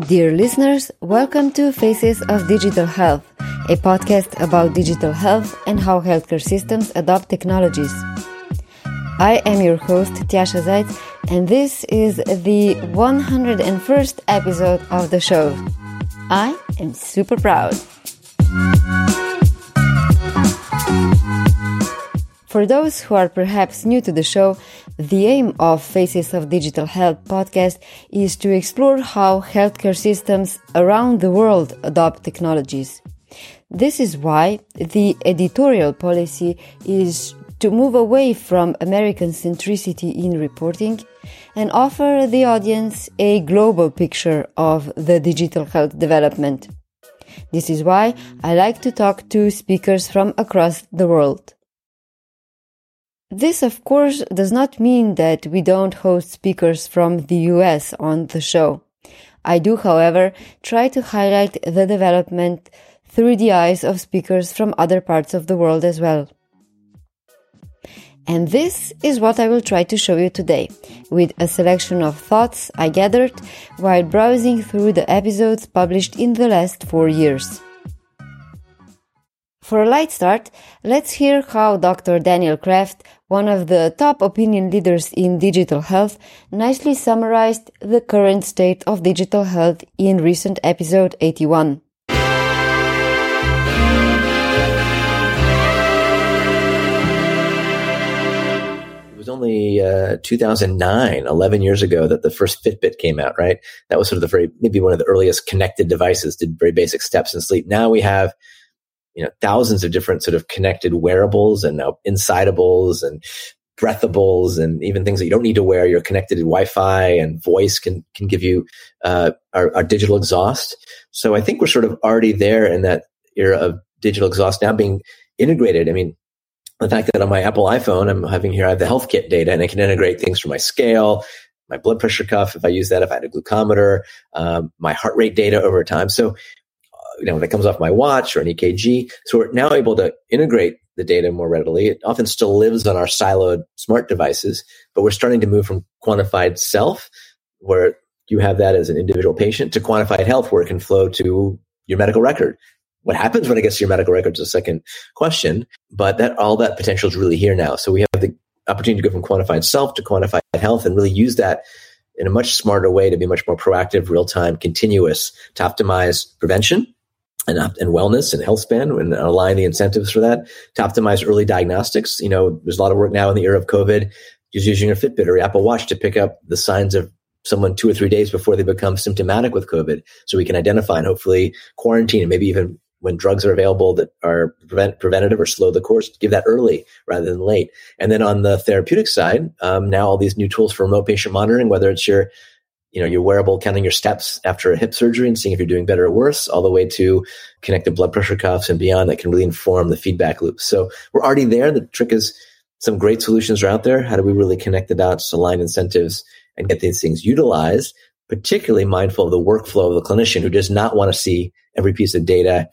Dear listeners, welcome to Faces of Digital Health, a podcast about digital health and how healthcare systems adopt technologies. I am your host, Tjasa Zajc, and this is the 101st episode of the show. I am super proud. For those who are perhaps new to the show, the aim of Faces of Digital Health podcast is to explore how healthcare systems around the world adopt technologies. This is why the editorial policy is to move away from American centricity in reporting and offer the audience a global picture of the digital health development. This is why I like to talk to speakers from across the world. This, of course, does not mean that we don't host speakers from the US on the show. I do, however, try to highlight the development through the eyes of speakers from other parts of the world as well. And this is what I will try to show you today, with a selection of thoughts I gathered while browsing through the episodes published in the last four years. For a light start, let's hear how Dr. Daniel Kraft, one of the top opinion leaders in digital health, nicely summarized the current state of digital health in recent episode 81. It was only uh, 2009, 11 years ago, that the first Fitbit came out, right? That was sort of the very, maybe one of the earliest connected devices, did very basic steps in sleep. Now we have you know thousands of different sort of connected wearables and now insidables and breathables and even things that you don't need to wear. You're connected to Wi-Fi and voice can can give you uh, our, our digital exhaust. So I think we're sort of already there in that era of digital exhaust now being integrated. I mean, the fact that on my Apple iPhone, I'm having here, I have the health kit data and I can integrate things from my scale, my blood pressure cuff, if I use that, if I had a glucometer, um, my heart rate data over time. So you know, that comes off my watch or an EKG. So we're now able to integrate the data more readily. It often still lives on our siloed smart devices, but we're starting to move from quantified self, where you have that as an individual patient, to quantified health, where it can flow to your medical record. What happens when it gets to your medical record is a second question, but that all that potential is really here now. So we have the opportunity to go from quantified self to quantified health and really use that in a much smarter way to be much more proactive, real time, continuous to optimize prevention and, and wellness and health span and align the incentives for that to optimize early diagnostics. You know, there's a lot of work now in the era of COVID, just using your Fitbit or Apple Watch to pick up the signs of someone two or three days before they become symptomatic with COVID. So we can identify and hopefully quarantine and maybe even when drugs are available that are prevent, preventative or slow the course, give that early rather than late. And then on the therapeutic side, um, now all these new tools for remote patient monitoring, whether it's your you know, your wearable counting your steps after a hip surgery and seeing if you're doing better or worse, all the way to connected blood pressure cuffs and beyond that can really inform the feedback loop. So we're already there. The trick is some great solutions are out there. How do we really connect the dots, align incentives, and get these things utilized? Particularly mindful of the workflow of the clinician who does not want to see every piece of data.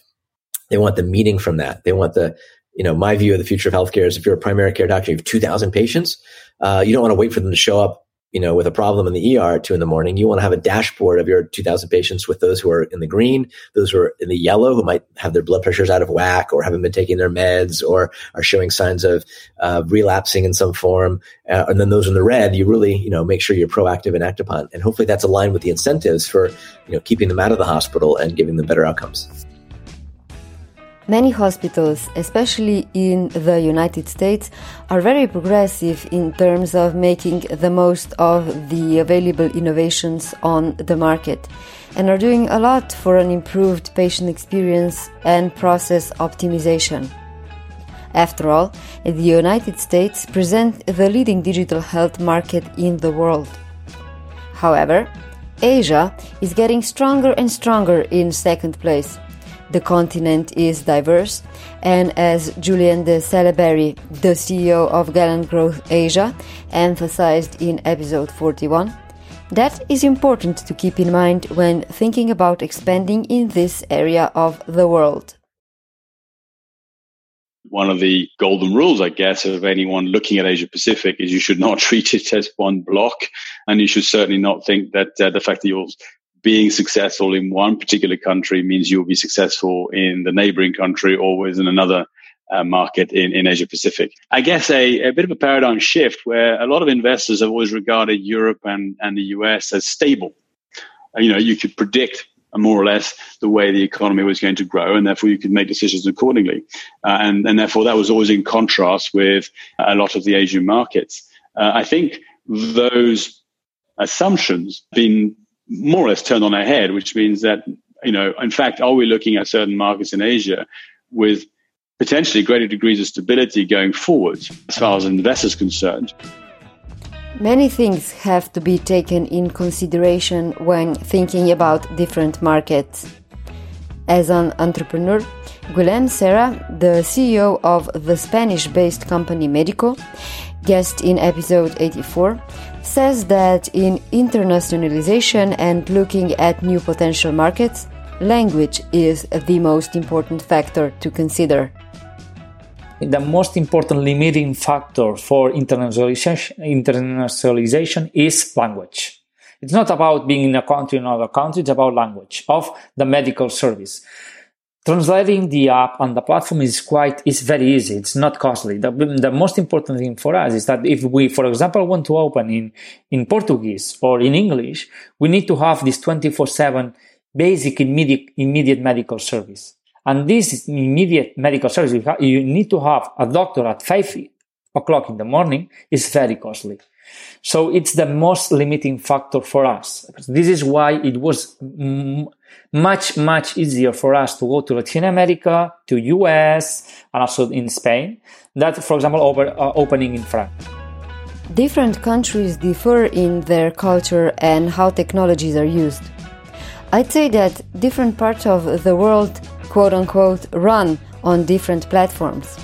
They want the meaning from that. They want the, you know, my view of the future of healthcare is if you're a primary care doctor, you have 2,000 patients, uh, you don't want to wait for them to show up you know, with a problem in the ER at two in the morning, you want to have a dashboard of your 2000 patients with those who are in the green, those who are in the yellow, who might have their blood pressures out of whack or haven't been taking their meds or are showing signs of uh, relapsing in some form. Uh, and then those in the red, you really, you know, make sure you're proactive and act upon. And hopefully that's aligned with the incentives for, you know, keeping them out of the hospital and giving them better outcomes. Many hospitals, especially in the United States, are very progressive in terms of making the most of the available innovations on the market and are doing a lot for an improved patient experience and process optimization. After all, the United States present the leading digital health market in the world. However, Asia is getting stronger and stronger in second place the continent is diverse, and as Julian de Salaberry, the CEO of Galen Growth Asia, emphasized in episode 41, that is important to keep in mind when thinking about expanding in this area of the world. One of the golden rules, I guess, of anyone looking at Asia Pacific is you should not treat it as one block, and you should certainly not think that uh, the fact that you're being successful in one particular country means you'll be successful in the neighboring country or in another uh, market in, in Asia Pacific. I guess a, a bit of a paradigm shift where a lot of investors have always regarded Europe and, and the US as stable. Uh, you know, you could predict more or less the way the economy was going to grow, and therefore you could make decisions accordingly. Uh, and, and therefore that was always in contrast with a lot of the Asian markets. Uh, I think those assumptions been more or less turned on their head, which means that, you know, in fact, are we looking at certain markets in Asia with potentially greater degrees of stability going forward as far as investors concerned? Many things have to be taken in consideration when thinking about different markets. As an entrepreneur, Guillem Serra, the CEO of the Spanish based company MediQuo, guest in episode 84, says that in internationalization and looking at new potential markets, language is the most important factor to consider. The most important limiting factor for internationalization, is language. It's not about being in a country or another country, it's about language of the medical service translating the app on the platform is quite is very easy. It's not costly. The, the most important thing for us is that if we for example want to open in in portuguese or in english we need to have this 24/7 basic immediate immediate medical service. And this immediate medical service. You need to have a doctor at 5 o'clock in the morning is very costly. So it's the most limiting factor for us. This is why it was m- much, much easier for us to go to Latin America, to US, and also in Spain, that, for example, over, uh, opening in France. Different countries differ in their culture and how technologies are used. I'd say that different parts of the world, quote unquote, run on different platforms.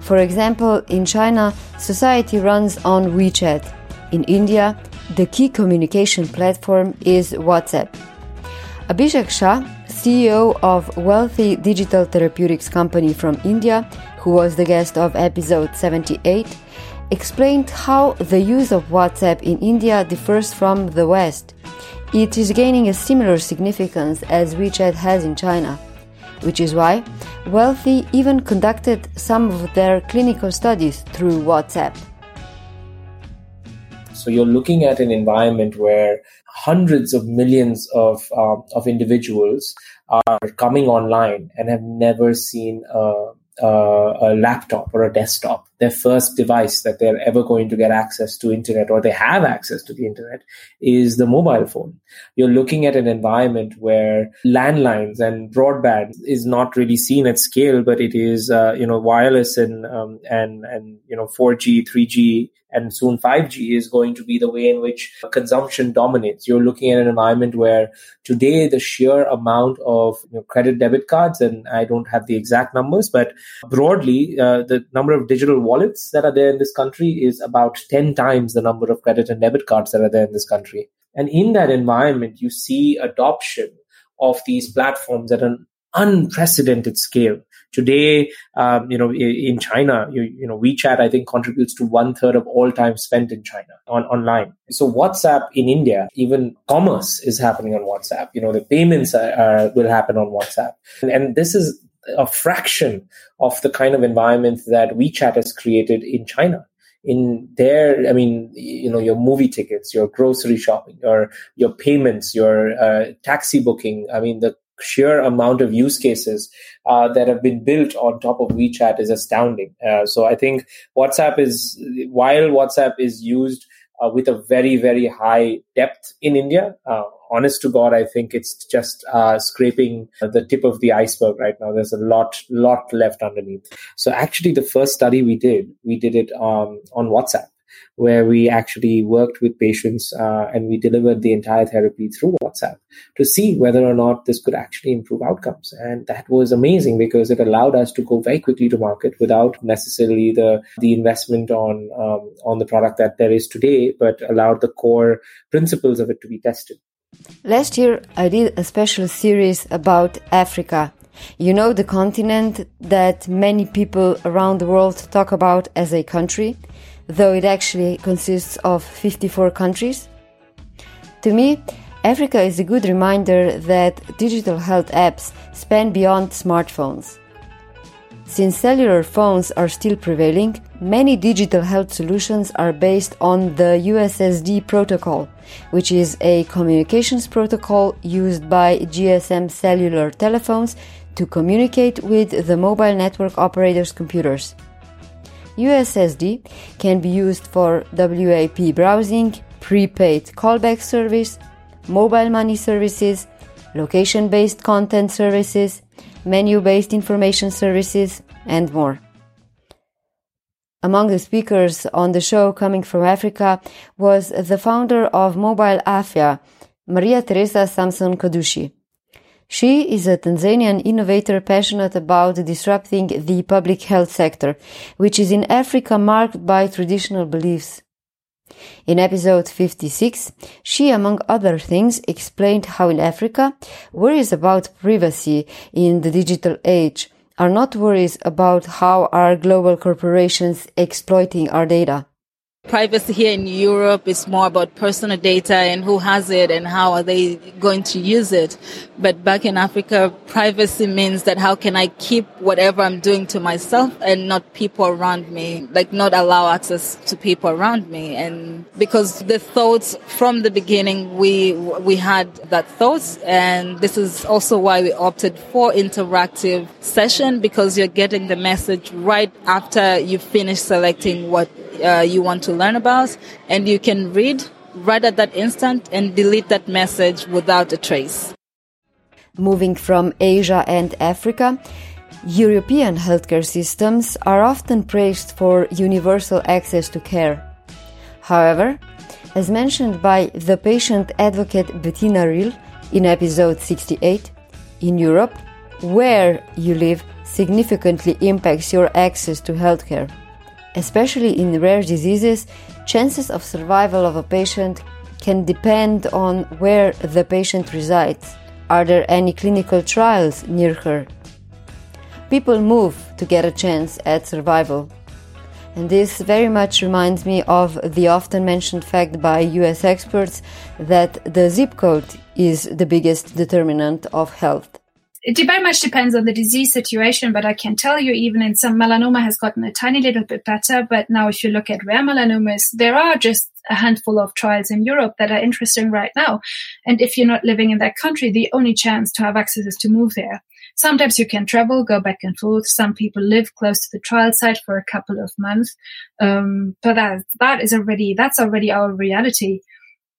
For example, in China, society runs on WeChat. In India, the key communication platform is WhatsApp. Abhishek Shah, CEO of Wellthy digital therapeutics company from India, who was the guest of episode 78, explained how the use of WhatsApp in India differs from the West. It is gaining a similar significance as WeChat has in China which is why Wellthy even conducted some of their clinical studies through WhatsApp. So you're looking at an environment where hundreds of millions of, uh, of individuals are coming online and have never seen a, a, a laptop or a desktop. Their first device that they're ever going to get access to internet or they have access to the internet is the mobile phone. You're looking at an environment where landlines and broadband is not really seen at scale but it is uh, you know wireless and um, and and you know 4g 3g and soon 5G is going to be the way in which consumption dominates. You're looking at an environment where today the sheer amount of you know, credit debit cards, and I don't have the exact numbers, but broadly, uh, the number of digital wallets that are there in this country is about 10 times the number of credit and debit cards that are there in this country. And in that environment, you see adoption of these platforms at an unprecedented scale. Today, um, you know, in China, you, you know, WeChat, I think contributes to one third of all time spent in China on online. So WhatsApp in India, even commerce is happening on WhatsApp. You know, the payments are, are, will happen on WhatsApp. And, and this is a fraction of the kind of environment that WeChat has created in China. In there, I mean, you know, your movie tickets, your grocery shopping, your your payments, your uh, taxi booking. I mean, the sheer amount of use cases uh, that have been built on top of WeChat is astounding. Uh, so I think WhatsApp is while WhatsApp is used uh, with a very very high depth in India. Uh, honest to God, I think it's just uh, scraping the tip of the iceberg right now. There's a lot lot left underneath. So actually, the first study we did, we did it um, on WhatsApp where we actually worked with patients uh, and we delivered the entire therapy through WhatsApp to see whether or not this could actually improve outcomes. And that was amazing because it allowed us to go very quickly to market without necessarily the the investment on um, on the product that there is today, but allowed the core principles of it to be tested. Last year, I did a special series about Africa. You know, the continent that many people around the world talk about as a country though it actually consists of 54 countries. To me, Africa is a good reminder that digital health apps span beyond smartphones. Since cellular phones are still prevailing, many digital health solutions are based on the USSD protocol, which is a communications protocol used by GSM cellular telephones to communicate with the mobile network operators' computers. USSD can be used for WAP browsing, prepaid callback service, mobile money services, location based content services, menu based information services, and more. Among the speakers on the show coming from Africa was the founder of Mobile Afya, Maria Teresa Samson Kadushi. She is a Tanzanian innovator passionate about disrupting the public health sector, which is in Africa marked by traditional beliefs. In episode 56, she, among other things, explained how in Africa, worries about privacy in the digital age are not worries about how are global corporations exploiting our data. Privacy here in Europe is more about personal data and who has it and how are they going to use it. But back in Africa, privacy means that how can I keep whatever I'm doing to myself and not people around me, like not allow access to people around me. And because the thoughts from the beginning, we, we had that thoughts. And this is also why we opted for interactive session because you're getting the message right after you finish selecting what uh, you want to learn about, and you can read right at that instant and delete that message without a trace. Moving from Asia and Africa, European healthcare systems are often praised for universal access to care. However, as mentioned by the patient advocate Bettina Ryll in episode 68, in Europe, where you live significantly impacts your access to healthcare. Especially in rare diseases, chances of survival of a patient can depend on where the patient resides. Are there any clinical trials near her? People move to get a chance at survival. And this very much reminds me of the often mentioned fact by US experts that the zip code is the biggest determinant of health it very much depends on the disease situation, but I can tell you even in some melanoma has gotten a tiny little bit better. But now if you look at rare melanomas, there are just a handful of trials in Europe that are interesting right now. And if you're not living in that country, the only chance to have access is to move there. Sometimes you can travel, go back and forth. Some people live close to the trial site for a couple of months. Um, but that, that is already, that's already our reality.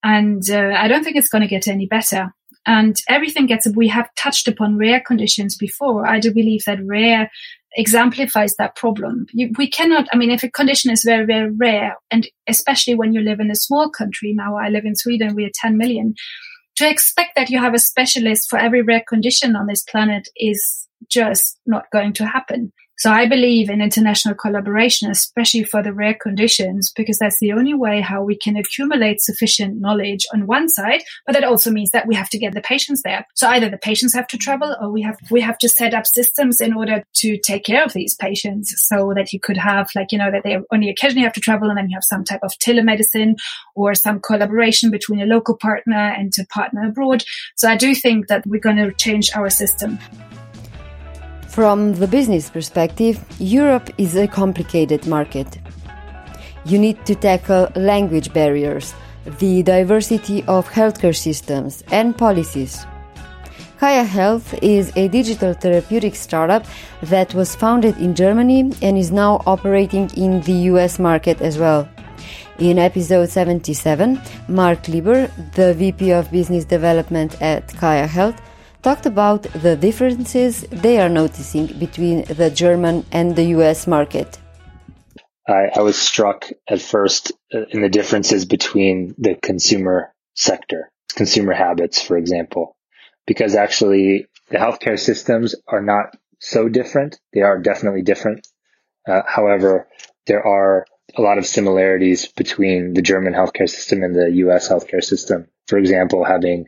And uh, I don't think it's going to get any better and everything gets we have touched upon rare conditions before. I do believe that rare exemplifies that problem. You, we cannot i mean if a condition is very very rare and especially when you live in a small country now i live in sweden we are 10 million to expect that you have a specialist for every rare condition on this planet is just not going to happen so I believe in international collaboration, especially for the rare conditions, because that's the only way how we can accumulate sufficient knowledge on one side. But that also means that we have to get the patients there. So either the patients have to travel or we have, we have to set up systems in order to take care of these patients so that you could have like, you know, that they only occasionally have to travel and then you have some type of telemedicine or some collaboration between a local partner and a partner abroad. So I do think that we're going to change our system. From the business perspective, Europe is a complicated market. You need to tackle language barriers, the diversity of healthcare systems, and policies. Kaia Health is a digital therapeutic startup that was founded in Germany and is now operating in the US market as well. In episode 77, Mark Lieber, the VP of Business Development at Kaia Health, talked about the differences they are noticing between the German and the US market. I, I was struck at first uh, in the differences between the consumer sector, consumer habits, for example, because actually the healthcare systems are not so different. They are definitely different. Uh, however, there are a lot of similarities between the German healthcare system and the US healthcare system. For example, having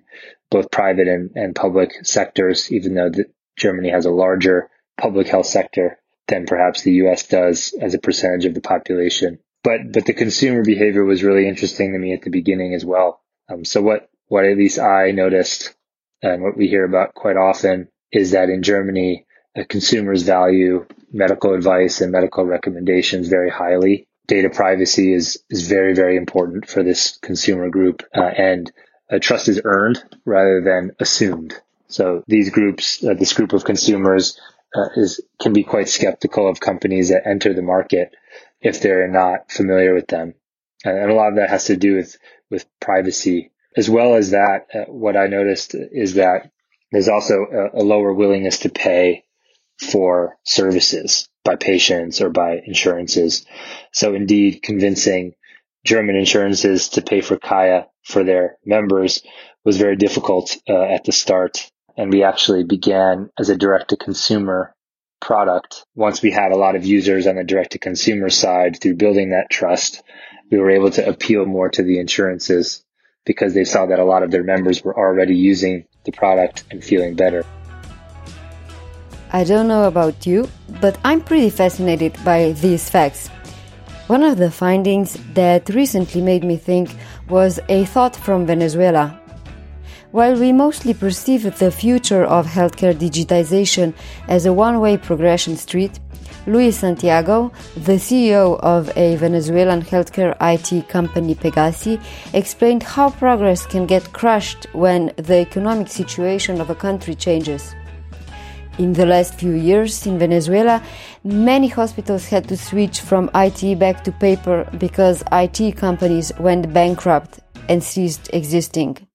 both private and, and public sectors, even though the, Germany has a larger public health sector than perhaps the US does as a percentage of the population. But, but the consumer behavior was really interesting to me at the beginning as well. Um, so what, what at least I noticed and what we hear about quite often is that in Germany, consumers value medical advice and medical recommendations very highly. Data privacy is, is very, very important for this consumer group. Uh, and uh, trust is earned rather than assumed. So these groups, uh, this group of consumers uh, is, can be quite skeptical of companies that enter the market if they're not familiar with them. And a lot of that has to do with, with privacy. As well as that, uh, what I noticed is that there's also a, a lower willingness to pay for services by patients or by insurances. So indeed, convincing German insurances to pay for Kaia for their members was very difficult uh, at the start. And we actually began as a direct to consumer product. Once we had a lot of users on the direct to consumer side through building that trust, we were able to appeal more to the insurances because they saw that a lot of their members were already using the product and feeling better. I don't know about you, but I'm pretty fascinated by these facts. One of the findings that recently made me think was a thought from Venezuela. While we mostly perceive the future of healthcare digitization as a one way progression street, Luis Santiago, the CEO of a Venezuelan healthcare IT company Pegasi, explained how progress can get crushed when the economic situation of a country changes. In the last few years in Venezuela, many hospitals had to switch from IT back to paper because IT companies went bankrupt and ceased existing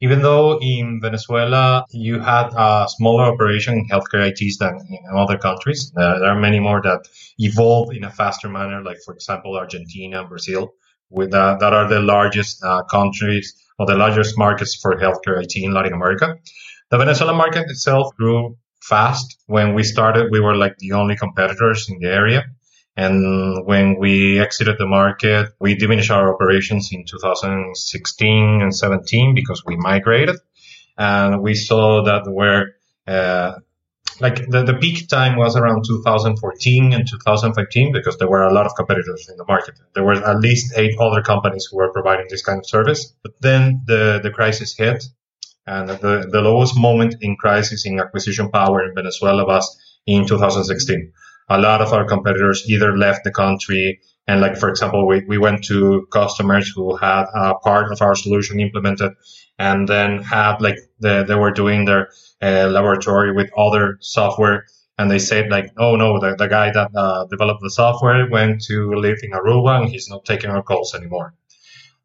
even though in Venezuela you had a smaller operation in healthcare ITs than in other countries, uh, there are many more that evolve in a faster manner, like for example Argentina and Brazil, with uh, that are the largest uh, countries or the largest markets for healthcare IT in Latin America. The Venezuelan market itself grew fast. When we started, we were like the only competitors in the area. And when we exited the market, we diminished our operations in 2016 and 17 because we migrated. And we saw that where, uh, like the, the peak time was around 2014 and 2015 because there were a lot of competitors in the market. There were at least eight other companies who were providing this kind of service. But then the, the crisis hit and the, the lowest moment in crisis in acquisition power in Venezuela was in 2016 a lot of our competitors either left the country and like for example we, we went to customers who had a part of our solution implemented and then had like the, they were doing their uh, laboratory with other software. And they said like oh no the, the guy that uh, developed the software went to live in aruba and he's not taking our calls anymore.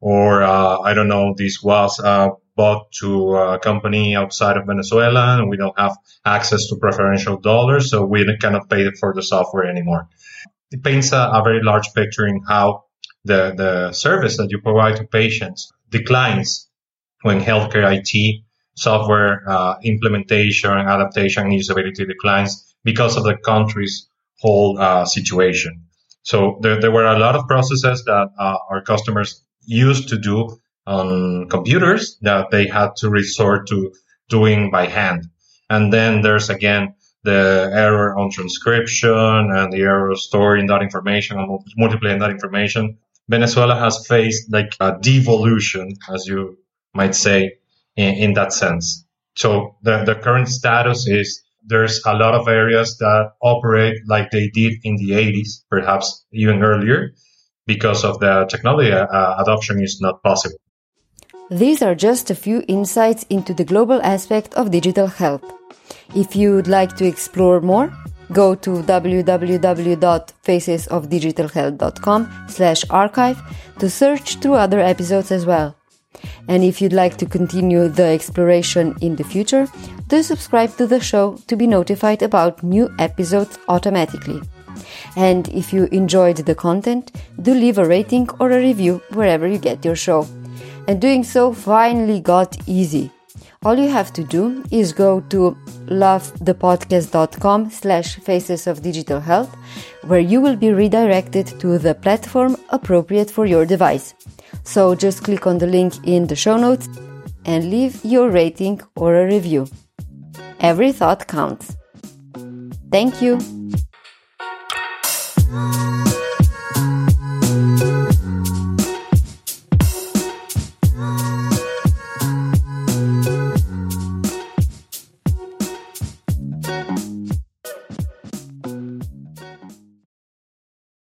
Or uh, i don't know this was uh, bought to a company outside of Venezuela and we don't have access to preferential dollars, so we cannot pay for the software anymore. It paints a, a very large picture in how the, the service that you provide to patients declines when healthcare IT software uh, implementation, adaptation, and usability declines because of the country's whole uh, situation. So there, there were a lot of processes that uh, our customers used to do on computers that they had to resort to doing by hand. And then there's again the error on transcription and the error storing that information and multiplying that information. Venezuela has faced like a devolution, as you might say, in, in that sense. So the, the current status is there's a lot of areas that operate like they did in the 80s, perhaps even earlier, because of the technology uh, adoption is not possible. These are just a few insights into the global aspect of digital health. If you would like to explore more, go to www.facesofdigitalhealth.com slash archive to search through other episodes as well. And if you'd like to continue the exploration in the future, do subscribe to the show to be notified about new episodes automatically. And if you enjoyed the content, do leave a rating or a review wherever you get your show and doing so finally got easy. All you have to do is go to lovethepodcast.com slash faces of digital health, where you will be redirected to the platform appropriate for your device. So just click on the link in the show notes and leave your rating or a review. Every thought counts. Thank you.